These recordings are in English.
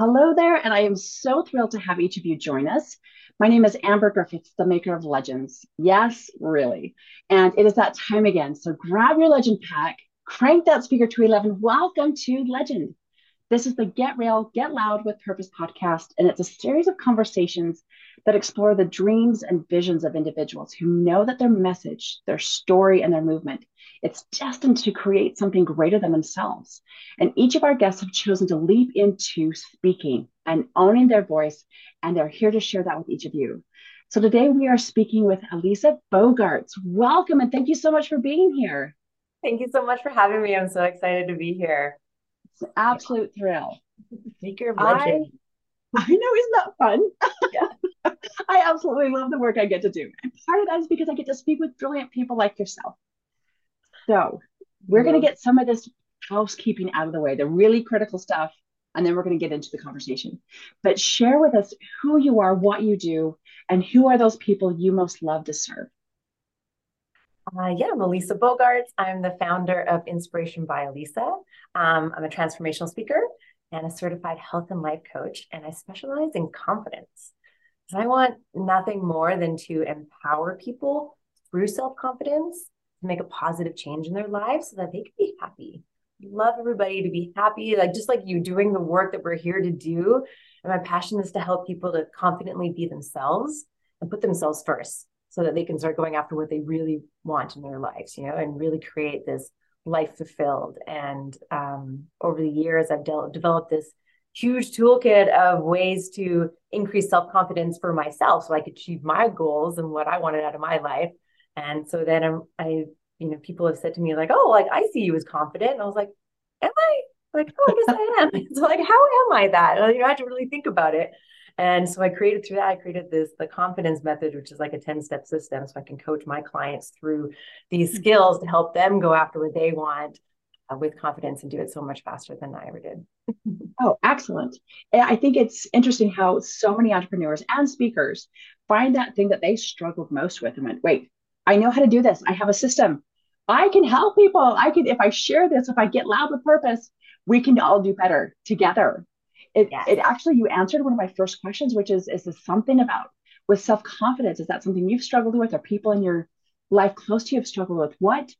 Hello there, and I am so thrilled to have each of you join us. My name is Amber Griffiths, the maker of legends. Yes, really. And it is that time again. So grab your legend pack, crank that speaker to 11. Welcome to Legend. This is the Get Real, Get Loud with Purpose podcast, and it's a series of conversations that explore the dreams and visions of individuals who know that their message, their story, and their movement it's destined to create something greater than themselves. And each of our guests have chosen to leap into speaking and owning their voice, and they're here to share that with each of you. So today we are speaking with Elisa Boogaerts. Welcome and thank you so much for being here. Thank you so much for having me. I'm so excited to be here. It's an absolute thrill. Speaker of legend. I, I know, isn't that fun? Yeah. I absolutely love the work I get to do. And part of that is because I get to speak with brilliant people like yourself. So we're going to get some of this housekeeping out of the way, the really critical stuff, and then we're going to get into the conversation. But share with us who you are, what you do, and who are those people you most love to serve. Uh, yeah, I'm Elisa Boogaerts. I'm the founder of Inspiration by Elisa. Um, I'm a transformational speaker and a certified health and life coach, and I specialize in confidence. So I want nothing more than to empower people through self confidence to make a positive change in their lives so that they can be happy. Love everybody to be happy, like just like you doing the work that we're here to do. And my passion is to help people to confidently be themselves and put themselves first so that they can start going after what they really want in their lives, you know, and really create this life fulfilled. And um, over the years, I've de- developed this huge toolkit of ways to increase self confidence for myself so I could achieve my goals and what I wanted out of my life and so then I'm, I, you know, people have said to me like, oh, like I see you as confident. And I was like, am I? Like, oh, I guess I am. so like, how am I that? And, you know, I had to really think about it. And so I created through that, I created this, the confidence method, which is like a 10 step system. So I can coach my clients through these mm-hmm. skills to help them go after what they want uh, with confidence and do it so much faster than I ever did. oh, excellent. I think it's interesting how so many entrepreneurs and speakers find that thing that they struggled most with and went, wait, I know how to do this. I have a system. I can help people. I can, if I share this, if I get loud with purpose, we can all do better together. It, yes. it actually, you answered one of my first questions, which is, is this something about with self confidence? Is that something you've struggled with, or people in your life close to you have struggled with? What,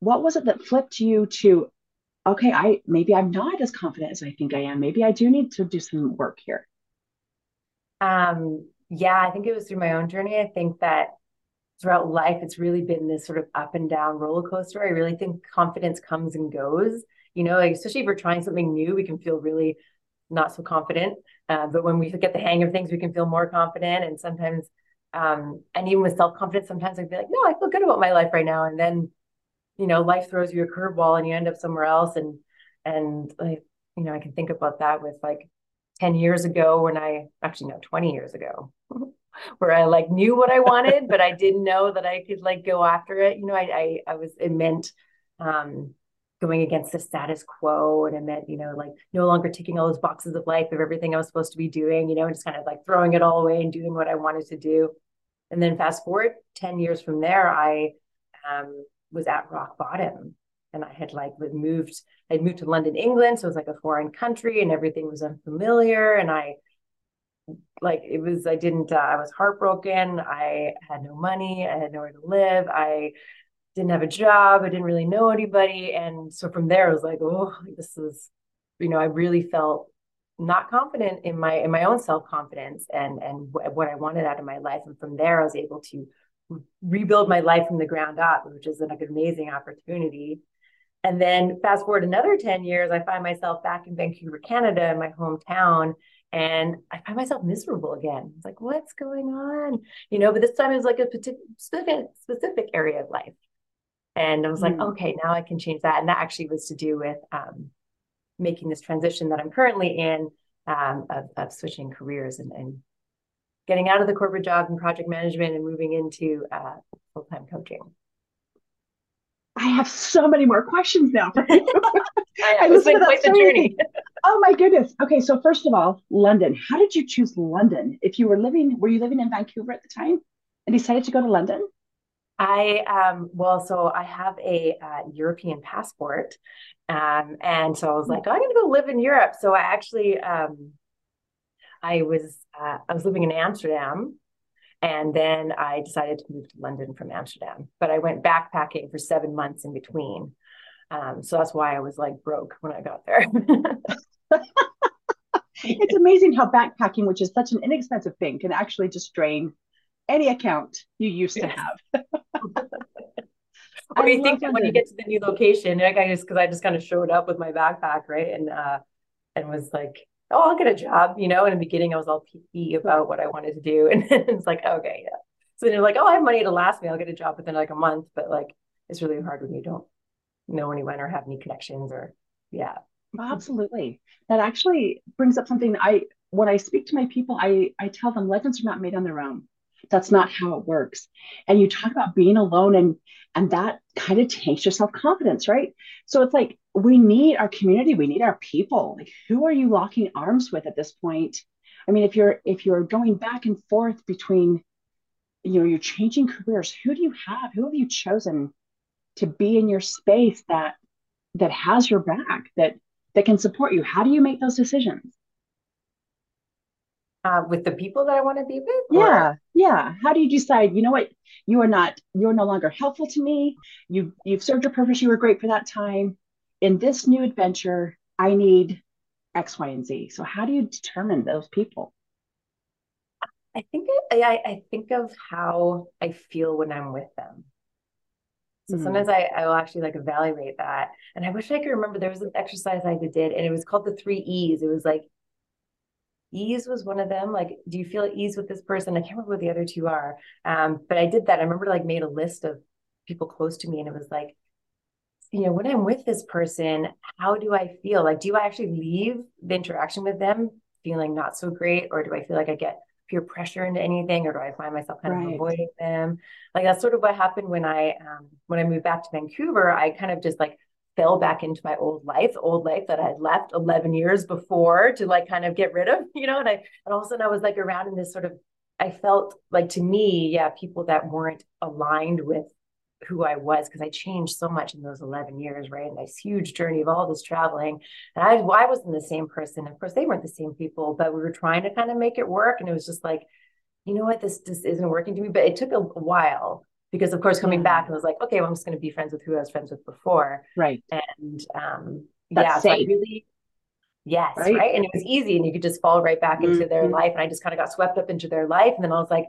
what was it that flipped you to, okay, I maybe I'm not as confident as I think I am. Maybe I do need to do some work here. Um, yeah, I think it was through my own journey. I think that throughout life, it's really been this sort of up and down roller coaster. I really think confidence comes and goes. You know, like, especially if we're trying something new, we can feel really not so confident. Uh, but when we get the hang of things, we can feel more confident. And sometimes, um, and even with self confidence, sometimes I'd be like, no, I feel good about my life right now. And then, you know, life throws you a curveball and you end up somewhere else. And, and like, you know, I can think about that with like 10 years ago when I actually, no, 20 years ago. where I like knew what I wanted, but I didn't know that I could like go after it. You know, I I, I was it meant um, going against the status quo, and it meant you know like no longer ticking all those boxes of life of everything I was supposed to be doing. You know, and just kind of like throwing it all away and doing what I wanted to do. And then fast forward ten years from there, I um, was at rock bottom, and I had like moved. I'd moved to London, England, so it was like a foreign country, and everything was unfamiliar, and I like it was i didn't uh, i was heartbroken i had no money i had nowhere to live i didn't have a job i didn't really know anybody and so from there i was like oh this is you know i really felt not confident in my in my own self-confidence and and what i wanted out of my life and from there i was able to rebuild my life from the ground up which is like an amazing opportunity and then fast forward another 10 years i find myself back in vancouver canada in my hometown and I find myself miserable again. It's like, what's going on? You know, but this time it was like a specific specific area of life. And I was like, mm. okay, now I can change that. And that actually was to do with um, making this transition that I'm currently in um, of, of, switching careers and, and, getting out of the corporate job and project management and moving into uh, full time coaching. I have so many more questions now. I, I was like quite the journey. oh my goodness. Okay, so first of all, London. How did you choose London? If you were living, were you living in Vancouver at the time and decided to go to London? I um well, so I have a uh, European passport, um, and so I was like, oh, I'm going to go live in Europe. So I actually um I was uh, I was living in Amsterdam, and then I decided to move to London from Amsterdam. But I went backpacking for seven months in between, um, so that's why I was like broke when I got there. it's amazing how backpacking, which is such an inexpensive thing, can actually just drain any account you used to have. What do you think that when you get to the new location, like I just because I just kind of showed up with my backpack, right? And uh and was like, Oh, I'll get a job, you know. In the beginning I was all peaky about what I wanted to do. And it's like, okay, yeah. So then you're like, oh, I have money to last me, I'll get a job within like a month. But like it's really hard when you don't know anyone or have any connections or yeah. Absolutely. That actually brings up something I when I speak to my people, I I tell them legends are not made on their own. That's not how it works. And you talk about being alone and and that kind of takes your self-confidence, right? So it's like we need our community, we need our people. Like who are you locking arms with at this point? I mean, if you're if you're going back and forth between you know, you're changing careers, who do you have? Who have you chosen to be in your space that that has your back, that that can support you? How do you make those decisions? Uh, with the people that I want to be with? Yeah, or? yeah. How do you decide? You know what? You are not. You are no longer helpful to me. You you've served your purpose. You were great for that time. In this new adventure, I need X, Y, and Z. So how do you determine those people? I think I, I think of how I feel when I'm with them. So mm-hmm. sometimes I, I will actually like evaluate that. And I wish I could remember there was an exercise I did and it was called the three E's. It was like ease was one of them. Like, do you feel at ease with this person? I can't remember what the other two are. Um, but I did that. I remember like made a list of people close to me and it was like, you know, when I'm with this person, how do I feel? Like, do I actually leave the interaction with them feeling not so great? Or do I feel like I get peer pressure into anything or do I find myself kind right. of avoiding them? Like that's sort of what happened when I um, when I moved back to Vancouver. I kind of just like fell back into my old life, old life that I had left 11 years before to like kind of get rid of, you know, and I, and all of a sudden I was like around in this sort of, I felt like to me, yeah, people that weren't aligned with who I was because I changed so much in those 11 years, right? And this huge journey of all this traveling. And I, I wasn't the same person. Of course, they weren't the same people, but we were trying to kind of make it work. And it was just like, you know what, this just isn't working to me. But it took a, a while because of course coming back I was like okay well i'm just going to be friends with who i was friends with before. Right. And um yeah so I really yes right? right? and it was easy and you could just fall right back mm-hmm. into their mm-hmm. life and i just kind of got swept up into their life and then i was like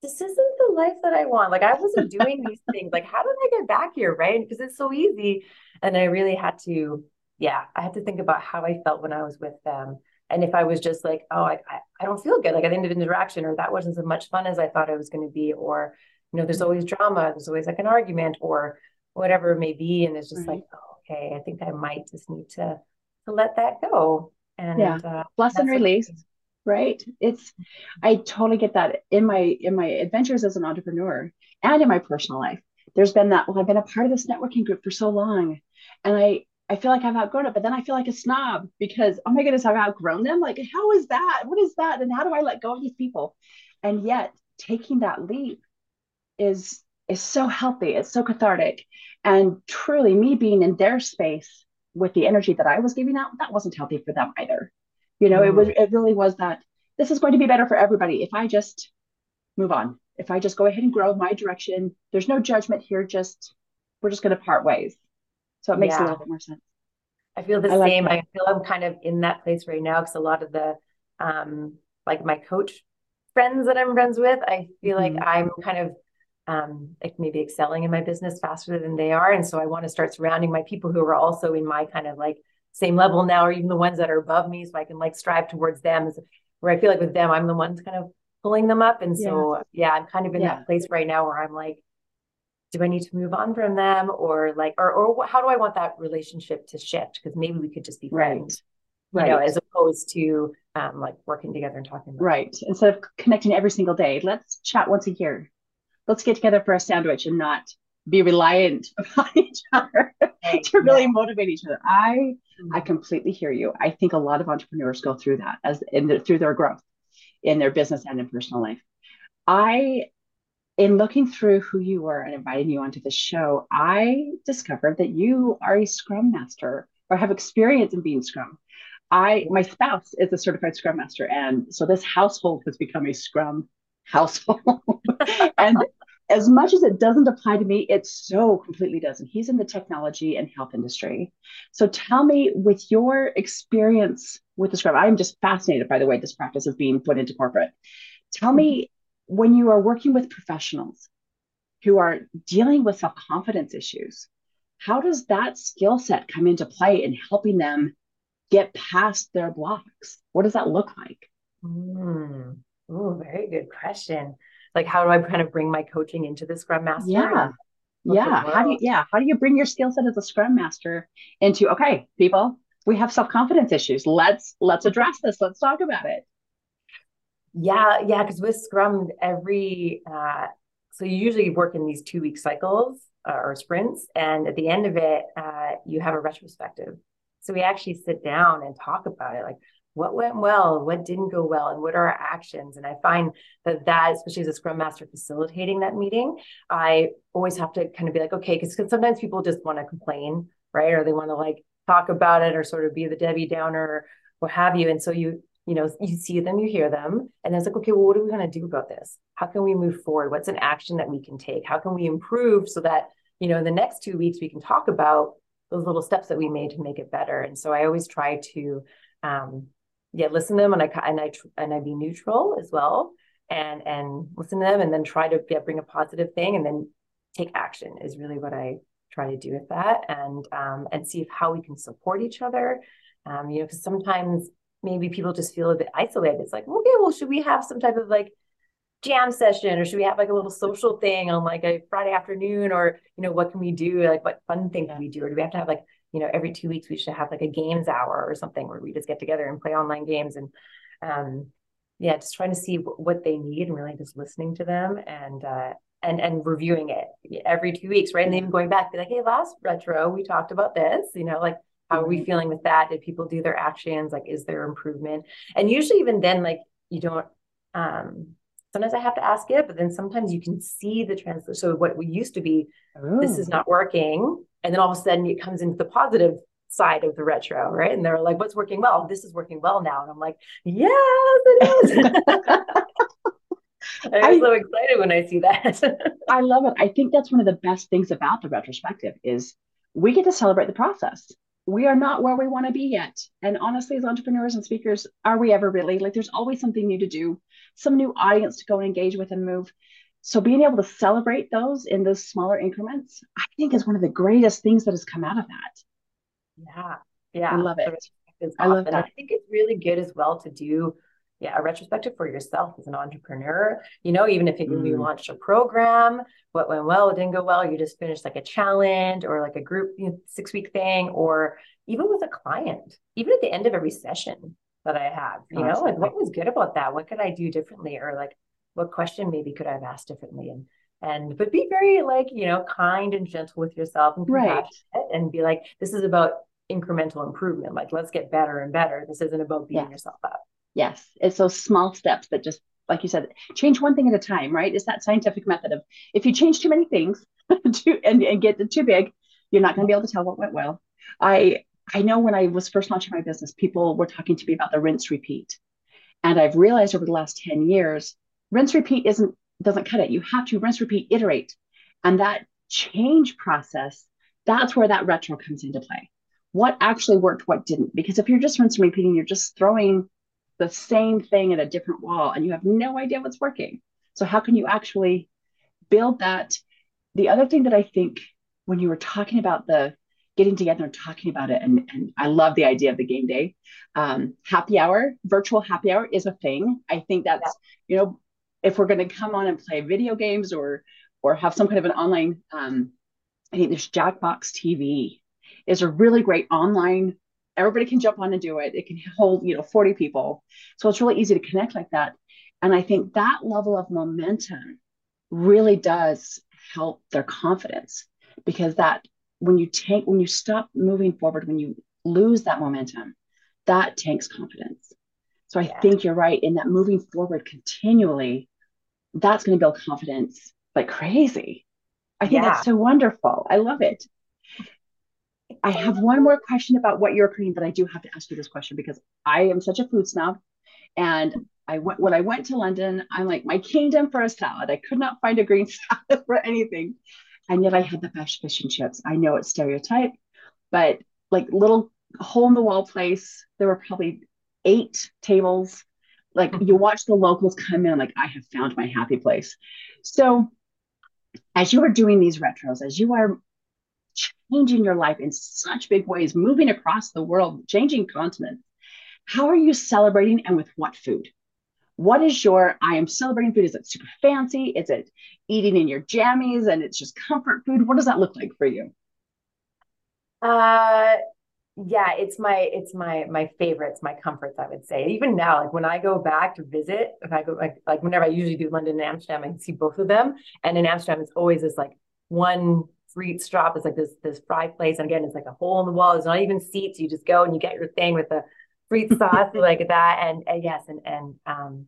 this isn't the life that i want. Like i wasn't doing these things. Like how did i get back here right? Because it's so easy. And i really had to yeah i had to think about how i felt when i was with them. And if I was just like, oh, I, I don't feel good, like at the end of interaction, or that wasn't as much fun as I thought it was going to be, or you know, there's always drama, there's always like an argument or whatever it may be. And it's just right. like, oh, okay, I think I might just need to to let that go. And yeah, uh, bless and release. Right. It's I totally get that in my in my adventures as an entrepreneur and in my personal life. There's been that, well, I've been a part of this networking group for so long. And I I feel like I've outgrown it, but then I feel like a snob because oh my goodness, I've outgrown them. Like, how is that? What is that? And how do I let go of these people? And yet taking that leap is is so healthy it's so cathartic. And truly me being in their space with the energy that i was giving out that wasn't healthy for them either. You know mm. it was it really was that this is going to be better for everybody if i just move on. If i just go ahead and grow my direction there's no judgment here just we're just going to part ways. So it makes yeah. a little bit more sense. I feel the I same. like i feel i'm kind of in that place right now because a lot of the um like my coach friends that i'm friends with i feel mm-hmm. like i'm kind of um, like maybe excelling in my business faster than they are. And so I want to start surrounding my people who are also in my kind of like same level now, or even the ones that are above me, so I can like strive towards them. Where I feel like with them, I'm the ones kind of pulling them up. And so, yeah, yeah I'm kind of in yeah. that place right now where I'm like, do I need to move on from them, or like, or or how do I want that relationship to shift? Because maybe we could just be friends. Right. You know, as opposed to um, like working together and talking. right. Instead of connecting every single day, let's chat once a year let's get together for a sandwich and not be reliant upon each other right. to really yeah. motivate each other. I mm-hmm. I completely hear you. I think a lot of entrepreneurs go through that as in the, through their growth in their business and in personal life. I in looking through who you were and inviting you onto the show, I discovered that you are a Scrum Master or have experience in being Scrum. I my spouse is a certified Scrum Master, and so this household has become a Scrum household. and as much as it doesn't apply to me, it so completely doesn't. He's in the technology and health industry. So tell me, with your experience with the Scrum, I'm just fascinated by the way this practice is being put into corporate. Tell me, when you are working with professionals who are dealing with self confidence issues, how does that skill set come into play in helping them get past their blocks? What does that look like? Mm. Oh, very good question. Like, how do I kind of bring my coaching into the Scrum Master? Yeah. Yeah. How do you, yeah. How do you bring your skill set as a Scrum Master into, okay, people, we have self-confidence issues. Let's, let's address this. Let's talk about it. Yeah. Yeah. Cause with Scrum, every, uh, so you usually work in these two week cycles uh, or sprints. And at the end of it, uh, you have a retrospective. So we actually sit down and talk about it. Like, what went well, what didn't go well, and what are our actions. And I find that that, especially as a scrum master facilitating that meeting, I always have to kind of be like, okay, because sometimes people just want to complain, right? Or they want to like talk about it or sort of be the Debbie Downer or what have you. And so you, you know, you see them, you hear them, and it's like, okay, well, what are we going to do about this? How can we move forward? What's an action that we can take? How can we improve so that, you know, in the next two weeks we can talk about those little steps that we made to make it better. And so I always try to um, yeah, listen to them and I and I and I be neutral as well. And and listen to them and then try to yeah, bring a positive thing and then take action is really what I try to do with that. And um, and see if how we can support each other. Um, you know, because sometimes maybe people just feel a bit isolated. It's like, okay, well, should we have some type of like jam session or should we have like a little social thing on like a Friday afternoon or you know what can we do? Like what fun thing can we do? Or do we have to have like you know every two weeks we should have like a games hour or something where we just get together and play online games and um yeah just trying to see what they need and really just listening to them and uh and and reviewing it every two weeks right? And even going back be like hey last retro we talked about this you know like how are we mm-hmm. feeling with that? Did people do their actions? Like is there improvement? And usually even then like you don't um sometimes I have to ask it, but then sometimes you can see the translation. So what we used to be, Ooh. this is oh. not working and then all of a sudden it comes into the positive side of the retro, right? And they're like, what's working well? This is working well now. And I'm like, yes, it is. I'm so excited when I see that. I love it. I think that's one of the best things about the retrospective is we get to celebrate the process. We are not where we want to be yet. And honestly, as entrepreneurs and speakers, are we ever really? Like there's always something new to do, some new audience to go and engage with and move. So being able to celebrate those in those smaller increments i think is one of the greatest things that has come out of that. Yeah yeah. I love it. I love that i think it's really good as well to do yeah a retrospective for yourself as an entrepreneur. You know even if you, mm. you launched a program what went well what didn't go well you just finished like a challenge or like a group you know, six week thing or even with a client even at the end of every session that i have you know what was good about that? What could i do differently? Or like what question maybe could I have asked differently? And and but be very like you know kind and gentle with yourself and right. and be like this is about incremental improvement. Like let's get better and better. This isn't about beating yes. yourself up yes. It's those small steps that just like you said change one thing at a time right? It's that scientific method of if you change too many things too, and, and get too big you're not going to be able to tell what went well. I i know when i was first launching my business people were talking to me about the rinse repeat. And i've realized over the last 10 years rinse repeat isn't doesn't cut it. You have to rinse repeat iterate. And that change process that's where that retro comes into play. What actually worked what didn't? Because if you're just rinse and repeating you're just throwing the same thing at a different wall and you have no idea what's working. So how can you actually build that? The other thing that i think when you were talking about the getting together and talking about it and, and i love the idea of the game day um, happy hour virtual happy hour is a thing. I think that's you know if we're going to come on and play video games or or have some kind of an online um, i think there's jackbox tv is a really great online everybody can jump on and do it it can hold you know 40 people so it's really easy to connect like that and i think that level of momentum really does help their confidence because that when you take when you stop moving forward when you lose that momentum that tanks confidence so i yeah. think you're right in that moving forward continually that's going to build confidence like crazy. I think yeah. that's so wonderful. I love it. I have one more question about what you're cooking, but I do have to ask you this question because I am such a food snob. And I went when I went to London, I'm like my kingdom for a salad. I could not find a green salad for anything. And yet I had the best fish and chips. I know it's stereotype, but like little hole in the wall place, there were probably eight tables. Like you mm-hmm. watch the locals come in, like I have found my happy place. So as you are doing these retros, as you are changing your life in such big ways, moving across the world, changing continents, how are you celebrating and with what food? What is your, I am celebrating food? Is it super fancy? Is it eating in your jammies and it's just comfort food? What does that look like for you? Uh, yeah, it's my it's my my favorites, my comforts. I would say even now, like when I go back to visit, if I go like like whenever I usually do London and Amsterdam, I can see both of them. And in Amsterdam, it's always this like one free stop. It's like this this fry place, and again, it's like a hole in the wall. There's not even seats. You just go and you get your thing with the free sauce like that, and, and yes, and and um,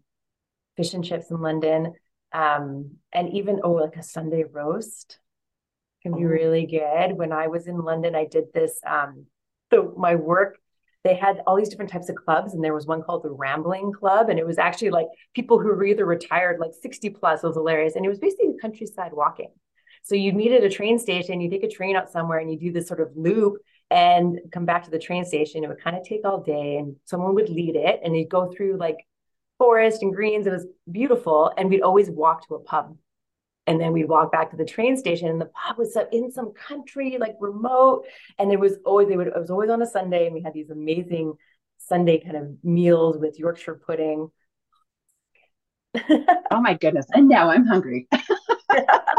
fish and chips in London, um, and even oh, like a Sunday roast can be oh. really good. When I was in London, I did this. Um, so my work they had all these different types of clubs and there was one called the rambling club and it was actually like people who were either retired like 60 plus it was hilarious and it was basically countryside walking so you'd meet at a train station you take a train out somewhere and you do this sort of loop and come back to the train station. It would kind of take all day and someone would lead it and you'd go through like forest and greens. It was beautiful and we'd always walk to a pub. And then we'd walk back to the train station and the pub was in some country like remote. And it was always they would it was always on a sunday and we had these amazing sunday kind of meals with yorkshire pudding. Oh my goodness. And now i'm hungry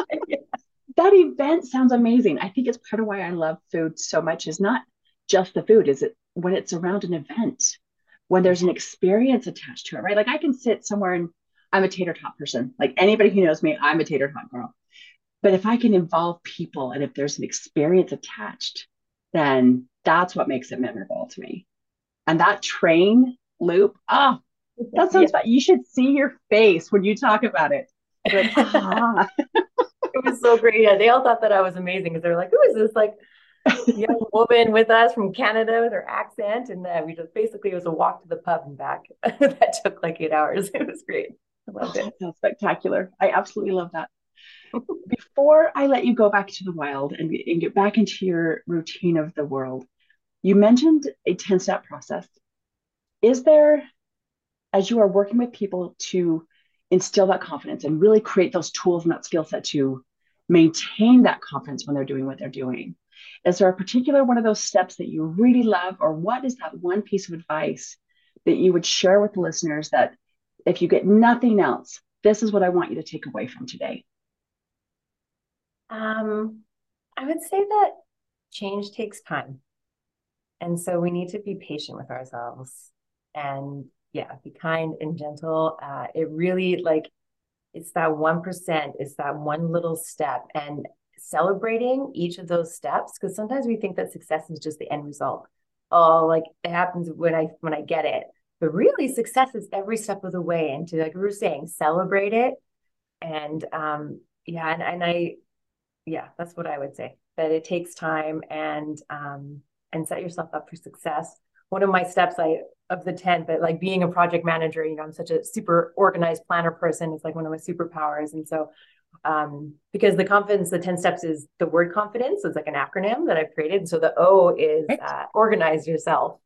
that event sounds amazing i think it's part of why i love food so much is not just the food is it when it's around an event when there's an experience attached to it right like i can sit somewhere and I'm a tater tot person. Like anybody who knows me, I'm a tater tot girl. But if I can involve people and if there's an experience attached, then that's what makes it memorable to me. And that train loop, oh, that sounds yeah. You should see your face when you talk about it. Like, ah. it was so great. Yeah, they all thought that I was amazing because they're like, "Who is this like young woman with us from Canada with her accent?" And uh, we just basically it was a walk to the pub and back that took like eight hours. It was great. I love it. That's spectacular. I absolutely love that. Before I let you go back to the wild and, and get back into your routine of the world, you mentioned a 10 step process. Is there, as you are working with people to instill that confidence and really create those tools and that skill set to maintain that confidence when they're doing what they're doing, is there a particular one of those steps that you really love, or what is that one piece of advice that you would share with the listeners that if you get nothing else, this is what I want you to take away from today? Um, I would say that change takes time. And so we need to be patient with ourselves and yeah, be kind and gentle. Uh, it really like it's that 1%, it's that one little step and celebrating each of those steps because sometimes we think that success is just the end result. Oh, like it happens when I when I get it. But really, success is every step of the way. And to, like we were saying, celebrate it. And um, yeah, and, and I, yeah, that's what I would say that it takes time and, um, and set yourself up for success. One of my steps, I, of the 10, but like being a project manager, you know, I'm such a super organized planner person. It's like one of my superpowers. And so, um, because the confidence, the 10 steps is the word confidence. So it's like an acronym that I've created. So the O is uh, organize yourself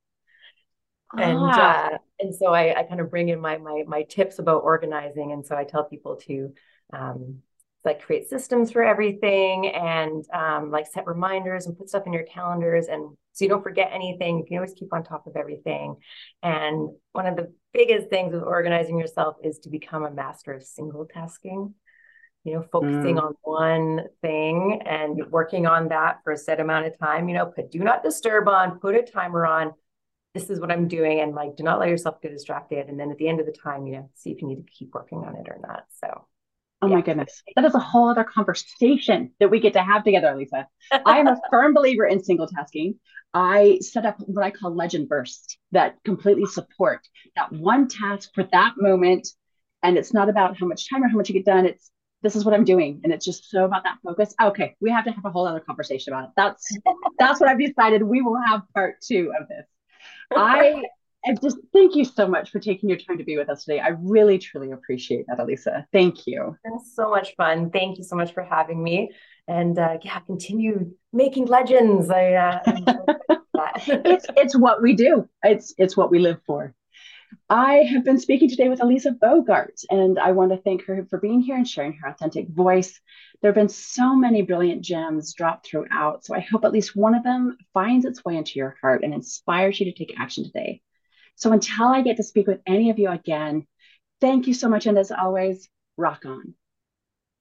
and ah. uh, and so I, I kind of bring in my my my tips about organizing and so i tell people to um, like create systems for everything and um, like set reminders and put stuff in your calendars and so you don't forget anything you can always keep on top of everything and one of the biggest things with organizing yourself is to become a master of single tasking you know focusing mm. on one thing and working on that for a set amount of time you know put do not disturb on put a timer on this is what I'm doing and like do not let yourself get distracted. And then at the end of the time, you know, see if you need to keep working on it or not. So Oh yeah. my goodness. That is a whole other conversation that we get to have together, Lisa. I am a firm believer in single tasking. I set up what I call legend bursts that completely support that one task for that moment. And it's not about how much time or how much you get done. It's this is what I'm doing. And it's just so about that focus. Okay, we have to have a whole other conversation about it. That's that's what I've decided. We will have part two of this. I and just thank you so much for taking your time to be with us today. I really, truly appreciate that, Elisa. Thank you. It's so much fun. Thank you so much for having me. And uh, yeah, continue making legends. I, uh, it's it's what we do. It's it's what we live for. I have been speaking today with Elisa Bogart, and I want to thank her for being here and sharing her authentic voice. There have been so many brilliant gems dropped throughout, so I hope at least one of them finds its way into your heart and inspires you to take action today. So until I get to speak with any of you again, thank you so much. And as always, rock on.